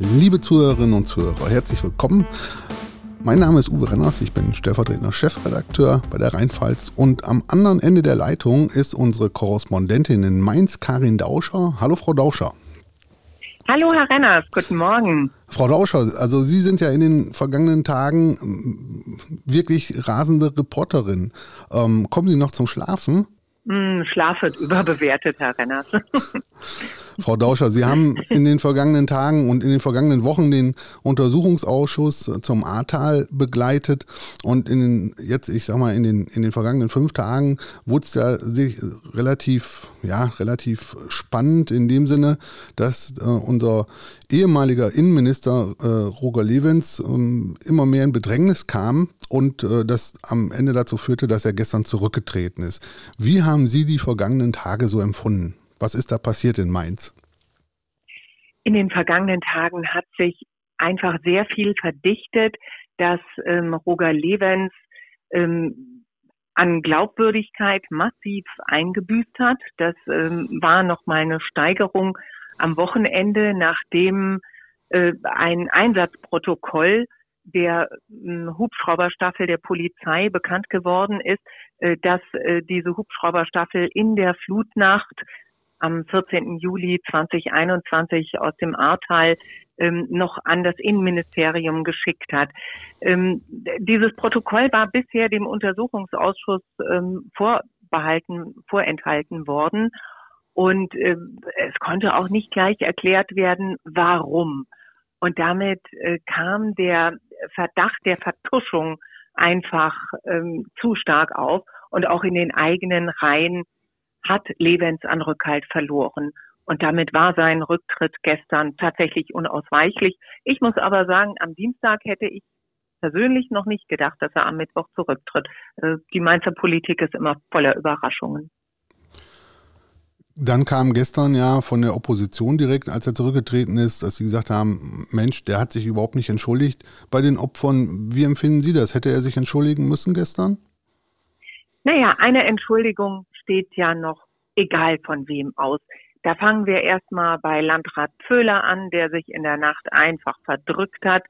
Liebe Zuhörerinnen und Zuhörer, herzlich willkommen. Mein Name ist Uwe Renners, ich bin stellvertretender Chefredakteur bei der Rheinpfalz und am anderen Ende der Leitung ist unsere Korrespondentin in Mainz, Karin Dauscher. Hallo Frau Dauscher. Hallo Herr Renners, guten Morgen. Frau Dauscher, also Sie sind ja in den vergangenen Tagen ähm, wirklich rasende Reporterin. Ähm, kommen Sie noch zum Schlafen? Hm, Schlaf wird überbewertet, Herr Renners. Frau Dauscher, Sie haben in den vergangenen Tagen und in den vergangenen Wochen den Untersuchungsausschuss zum Ahrtal begleitet und in den, jetzt, ich sag mal, in den, in den vergangenen fünf Tagen wurde es ja sich relativ, ja, relativ spannend in dem Sinne, dass äh, unser ehemaliger Innenminister äh, Roger Levens äh, immer mehr in Bedrängnis kam und äh, das am Ende dazu führte, dass er gestern zurückgetreten ist. Wie haben Sie die vergangenen Tage so empfunden? Was ist da passiert in Mainz? In den vergangenen Tagen hat sich einfach sehr viel verdichtet, dass ähm, Roger Levens ähm, an Glaubwürdigkeit massiv eingebüßt hat. Das ähm, war nochmal eine Steigerung am Wochenende, nachdem äh, ein Einsatzprotokoll der äh, Hubschrauberstaffel der Polizei bekannt geworden ist, äh, dass äh, diese Hubschrauberstaffel in der Flutnacht am 14. Juli 2021 aus dem Ahrtal ähm, noch an das Innenministerium geschickt hat. Ähm, dieses Protokoll war bisher dem Untersuchungsausschuss ähm, vorbehalten, vorenthalten worden und äh, es konnte auch nicht gleich erklärt werden, warum. Und damit äh, kam der Verdacht der Vertuschung einfach ähm, zu stark auf und auch in den eigenen Reihen hat Levens an Rückhalt verloren. Und damit war sein Rücktritt gestern tatsächlich unausweichlich. Ich muss aber sagen, am Dienstag hätte ich persönlich noch nicht gedacht, dass er am Mittwoch zurücktritt. Äh, die Mainzer Politik ist immer voller Überraschungen. Dann kam gestern ja von der Opposition direkt, als er zurückgetreten ist, dass sie gesagt haben, Mensch, der hat sich überhaupt nicht entschuldigt bei den Opfern. Wie empfinden Sie das? Hätte er sich entschuldigen müssen gestern? Naja, eine Entschuldigung steht ja noch egal von wem aus. Da fangen wir erstmal bei Landrat Pföhler an, der sich in der Nacht einfach verdrückt hat,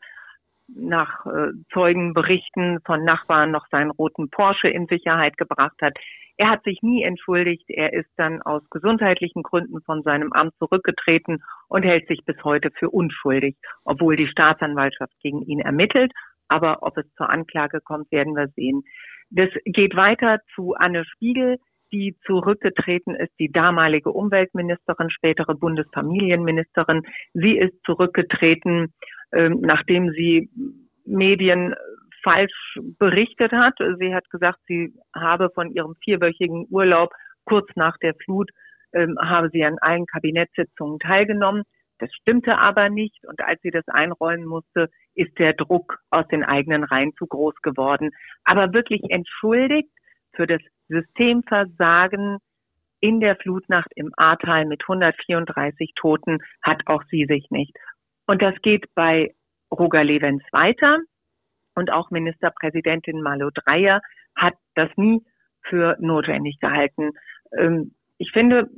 nach äh, Zeugenberichten von Nachbarn noch seinen roten Porsche in Sicherheit gebracht hat. Er hat sich nie entschuldigt. Er ist dann aus gesundheitlichen Gründen von seinem Amt zurückgetreten und hält sich bis heute für unschuldig, obwohl die Staatsanwaltschaft gegen ihn ermittelt. Aber ob es zur Anklage kommt, werden wir sehen. Das geht weiter zu Anne Spiegel, die zurückgetreten ist, die damalige Umweltministerin, spätere Bundesfamilienministerin. Sie ist zurückgetreten, ähm, nachdem sie Medien falsch berichtet hat. Sie hat gesagt, sie habe von ihrem vierwöchigen Urlaub kurz nach der Flut ähm, habe sie an allen Kabinettssitzungen teilgenommen. Das stimmte aber nicht. Und als sie das einräumen musste, ist der Druck aus den eigenen Reihen zu groß geworden. Aber wirklich entschuldigt für das Systemversagen in der Flutnacht im Ahrtal mit 134 Toten hat auch sie sich nicht. Und das geht bei Roger Levens weiter. Und auch Ministerpräsidentin Malu Dreyer hat das nie für notwendig gehalten. Ähm, ich finde,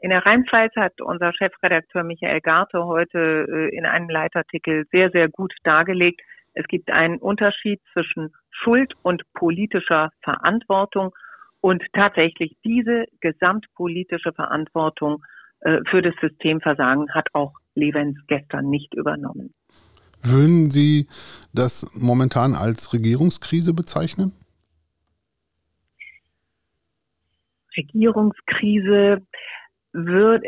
in der Rheinpfalz hat unser Chefredakteur Michael Garte heute äh, in einem Leitartikel sehr, sehr gut dargelegt. Es gibt einen Unterschied zwischen Schuld und politischer Verantwortung und tatsächlich diese gesamtpolitische Verantwortung äh, für das Systemversagen hat auch Levens gestern nicht übernommen. Würden Sie das momentan als Regierungskrise bezeichnen? Regierungskrise wird,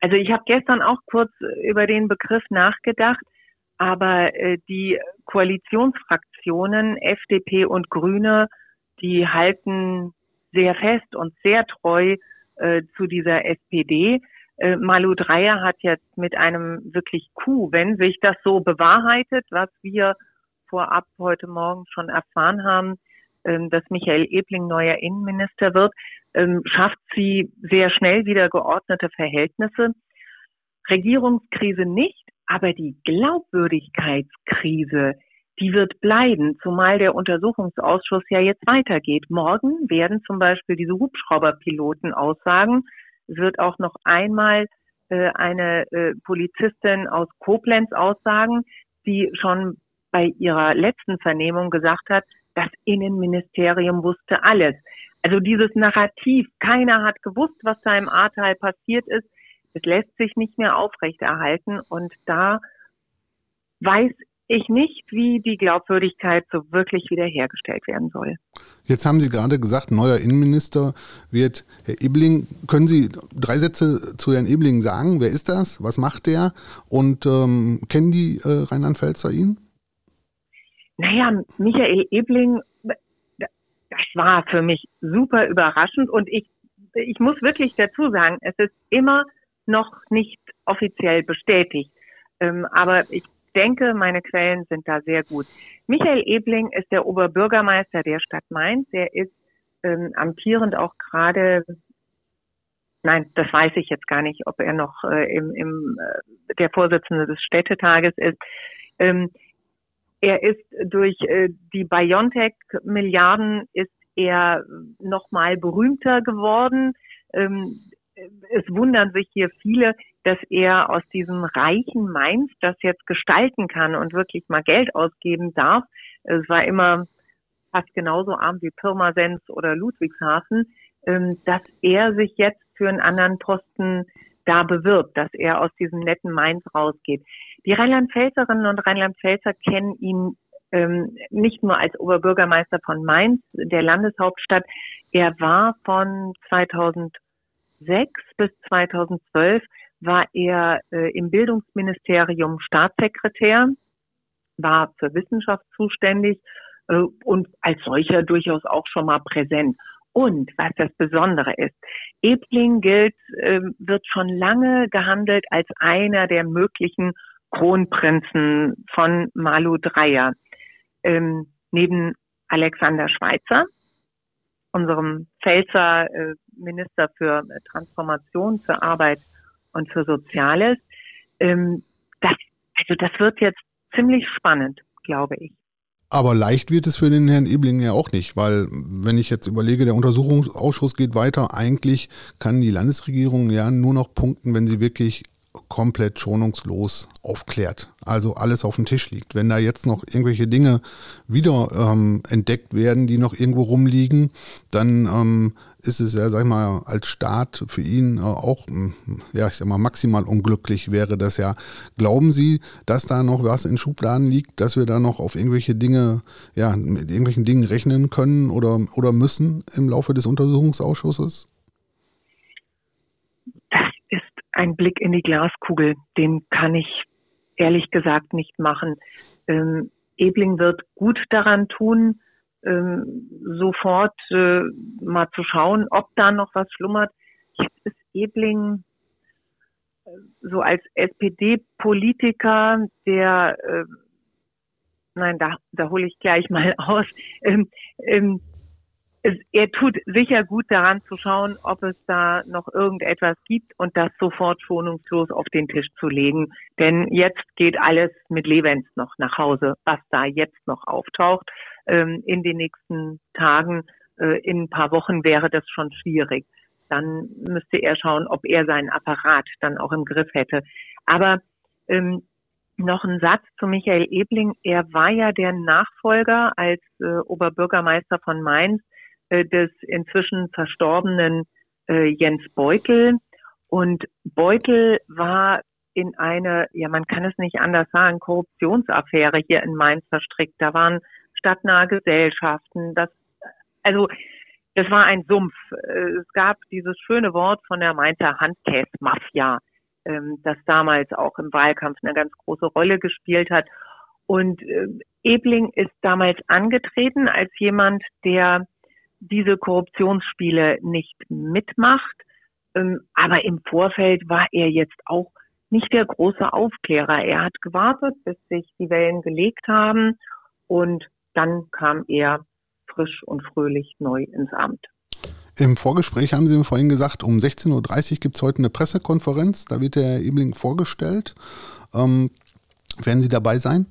also ich habe gestern auch kurz über den Begriff nachgedacht, aber äh, die Koalitionsfraktionen FDP und Grüne, die halten sehr fest und sehr treu äh, zu dieser SPD. Äh, Malu Dreyer hat jetzt mit einem wirklich Coup, wenn sich das so bewahrheitet, was wir vorab heute Morgen schon erfahren haben, ähm, dass Michael Ebling neuer Innenminister wird, ähm, schafft sie sehr schnell wieder geordnete Verhältnisse. Regierungskrise nicht, aber die Glaubwürdigkeitskrise, die wird bleiben, zumal der Untersuchungsausschuss ja jetzt weitergeht. Morgen werden zum Beispiel diese Hubschrauberpiloten aussagen. Es wird auch noch einmal äh, eine äh, Polizistin aus Koblenz aussagen, die schon bei ihrer letzten Vernehmung gesagt hat, das Innenministerium wusste alles. Also dieses Narrativ, keiner hat gewusst, was da im Ahrtal passiert ist, es lässt sich nicht mehr aufrechterhalten und da weiß ich nicht, wie die Glaubwürdigkeit so wirklich wiederhergestellt werden soll. Jetzt haben Sie gerade gesagt, neuer Innenminister wird Herr Ebling. Können Sie drei Sätze zu Herrn Ebling sagen? Wer ist das? Was macht der? Und ähm, kennen die äh, Rheinland-Pfälzer ihn? Naja, Michael Ebling, das war für mich super überraschend und ich, ich muss wirklich dazu sagen, es ist immer noch nicht offiziell bestätigt. Ähm, aber ich denke, meine Quellen sind da sehr gut. Michael Ebling ist der Oberbürgermeister der Stadt Mainz. Er ist ähm, amtierend auch gerade, nein, das weiß ich jetzt gar nicht, ob er noch äh, im, im äh, der Vorsitzende des Städtetages ist. Ähm, er ist durch äh, die BioNTech-Milliarden ist er nochmal berühmter geworden. Ähm, es wundern sich hier viele, dass er aus diesem reichen Mainz das jetzt gestalten kann und wirklich mal Geld ausgeben darf. Es war immer fast genauso arm wie Pirmasens oder Ludwigshafen, ähm, dass er sich jetzt für einen anderen Posten da bewirbt, dass er aus diesem netten Mainz rausgeht. Die Rheinland-Pfälzerinnen und Rheinland-Pfälzer kennen ihn ähm, nicht nur als Oberbürgermeister von Mainz, der Landeshauptstadt. Er war von 2000 2006 bis 2012 war er äh, im Bildungsministerium Staatssekretär, war für Wissenschaft zuständig äh, und als solcher durchaus auch schon mal präsent. Und was das Besondere ist, Ebling gilt, äh, wird schon lange gehandelt als einer der möglichen Kronprinzen von Malu Dreyer. Ähm, neben Alexander Schweitzer, unserem Pfälzer äh, Minister für Transformation, für Arbeit und für Soziales. Ähm, das, also das wird jetzt ziemlich spannend, glaube ich. Aber leicht wird es für den Herrn Ebling ja auch nicht, weil wenn ich jetzt überlege, der Untersuchungsausschuss geht weiter, eigentlich kann die Landesregierung ja nur noch punkten, wenn sie wirklich komplett schonungslos aufklärt. Also alles auf dem Tisch liegt. Wenn da jetzt noch irgendwelche Dinge wieder ähm, entdeckt werden, die noch irgendwo rumliegen, dann ähm, ist es ja, sag ich mal, als Staat für ihn äh, auch, hm, ja, ich sag mal, maximal unglücklich wäre das ja. Glauben Sie, dass da noch was in Schubladen liegt, dass wir da noch auf irgendwelche Dinge, ja, mit irgendwelchen Dingen rechnen können oder, oder müssen im Laufe des Untersuchungsausschusses? Ein Blick in die Glaskugel, den kann ich ehrlich gesagt nicht machen. Ähm, Ebling wird gut daran tun, ähm, sofort äh, mal zu schauen, ob da noch was schlummert. Jetzt ist Ebling äh, so als SPD-Politiker, der, äh, nein, da, da hole ich gleich mal aus, ähm, ähm, er tut sicher gut daran zu schauen, ob es da noch irgendetwas gibt und das sofort schonungslos auf den Tisch zu legen. Denn jetzt geht alles mit Levens noch nach Hause, was da jetzt noch auftaucht. Ähm, in den nächsten Tagen, äh, in ein paar Wochen wäre das schon schwierig. Dann müsste er schauen, ob er seinen Apparat dann auch im Griff hätte. Aber ähm, noch ein Satz zu Michael Ebling. Er war ja der Nachfolger als äh, Oberbürgermeister von Mainz äh, des inzwischen verstorbenen äh, Jens Beutel. Und Beutel war in eine, ja, man kann es nicht anders sagen, Korruptionsaffäre hier in Mainz verstrickt. Da waren stadtnahe Gesellschaften. Das, also, das war ein Sumpf. Äh, es gab dieses schöne Wort von der Mainzer Handkäse-Mafia, ähm, das damals auch im Wahlkampf eine ganz große Rolle gespielt hat. Und äh, Ebling ist damals angetreten als jemand, der diese Korruptionsspiele nicht mitmacht. Ähm, aber im Vorfeld war er jetzt auch nicht der große Aufklärer. Er hat gewartet, bis sich die Wellen gelegt haben und dann kam er frisch und fröhlich neu ins Amt. Im Vorgespräch haben Sie mir vorhin gesagt, um 16.30 Uhr gibt es heute eine Pressekonferenz, da wird der Herr Ebling vorgestellt. Ähm, werden Sie dabei sein?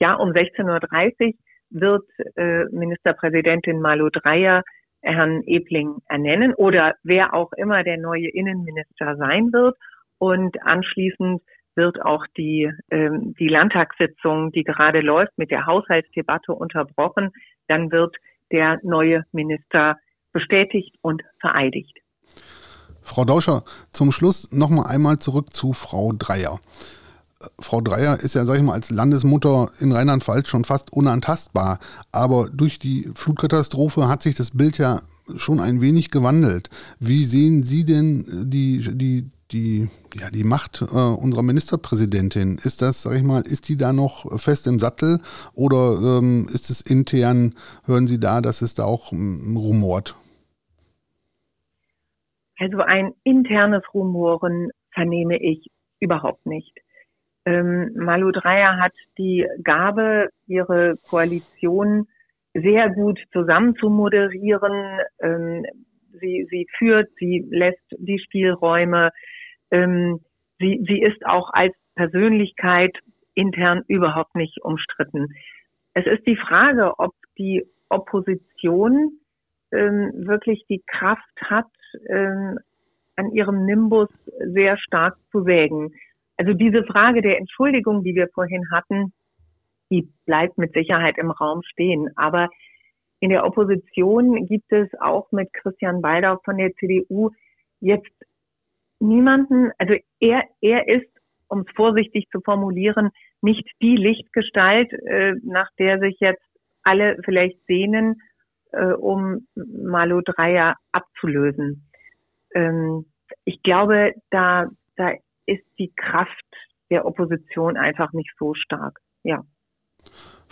Ja, um 16.30 Uhr wird äh, Ministerpräsidentin Malu Dreyer Herrn Ebling ernennen oder wer auch immer der neue Innenminister sein wird. Und anschließend wird auch die, ähm, die Landtagssitzung, die gerade läuft, mit der Haushaltsdebatte unterbrochen. Dann wird der neue Minister bestätigt und vereidigt. Frau Dauscher, zum Schluss noch mal einmal zurück zu Frau Dreier. Frau Dreier ist ja, sag ich mal, als Landesmutter in Rheinland-Pfalz schon fast unantastbar. Aber durch die Flutkatastrophe hat sich das Bild ja schon ein wenig gewandelt. Wie sehen Sie denn die, die, die, ja, die Macht äh, unserer Ministerpräsidentin? Ist das, sag ich mal, ist die da noch fest im Sattel oder ähm, ist es intern, hören Sie da, dass es da auch ähm, rumort? Also ein internes Rumoren vernehme ich überhaupt nicht. Ähm, Malu Dreyer hat die Gabe, ihre Koalition sehr gut zusammen zu moderieren. Ähm, sie, sie führt, sie lässt die Spielräume. Ähm, sie, sie ist auch als Persönlichkeit intern überhaupt nicht umstritten. Es ist die Frage, ob die Opposition ähm, wirklich die Kraft hat, ähm, an ihrem Nimbus sehr stark zu sägen. Also diese Frage der Entschuldigung, die wir vorhin hatten, die bleibt mit Sicherheit im Raum stehen. Aber in der Opposition gibt es auch mit Christian Waldau von der CDU jetzt niemanden, also er, er ist, um es vorsichtig zu formulieren, nicht die Lichtgestalt, äh, nach der sich jetzt alle vielleicht sehnen, äh, um Malo Dreier abzulösen. Ähm, ich glaube, da, da ist die Kraft der Opposition einfach nicht so stark. Ja.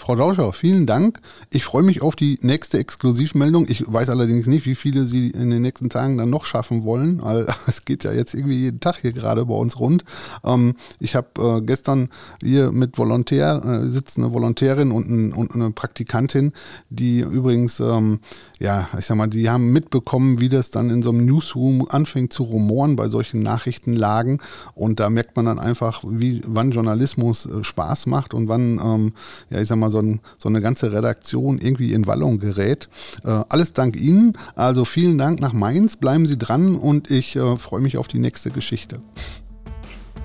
Frau Dauscher, vielen Dank. Ich freue mich auf die nächste Exklusivmeldung. Ich weiß allerdings nicht, wie viele Sie in den nächsten Tagen dann noch schaffen wollen. Es geht ja jetzt irgendwie jeden Tag hier gerade bei uns rund. Ähm, ich habe äh, gestern hier mit Volontär, äh, sitzt eine Volontärin und, ein, und, eine Praktikantin, die übrigens, ähm, ja, ich sag mal, die haben mitbekommen, wie das dann in so einem Newsroom anfängt zu rumoren bei solchen Nachrichtenlagen. Und da merkt man dann einfach, wie, wann Journalismus äh, Spaß macht und wann, ähm, ja, ich sag mal, so, ein, so eine ganze Redaktion irgendwie in Wallung gerät. Äh, alles dank Ihnen. Also vielen Dank nach Mainz. Bleiben Sie dran und ich äh, freue mich auf die nächste Geschichte.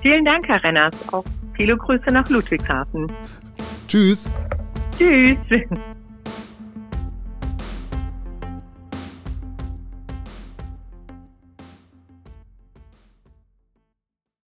Vielen Dank, Herr Renners. Auch viele Grüße nach Ludwigshafen. Tschüss. Tschüss.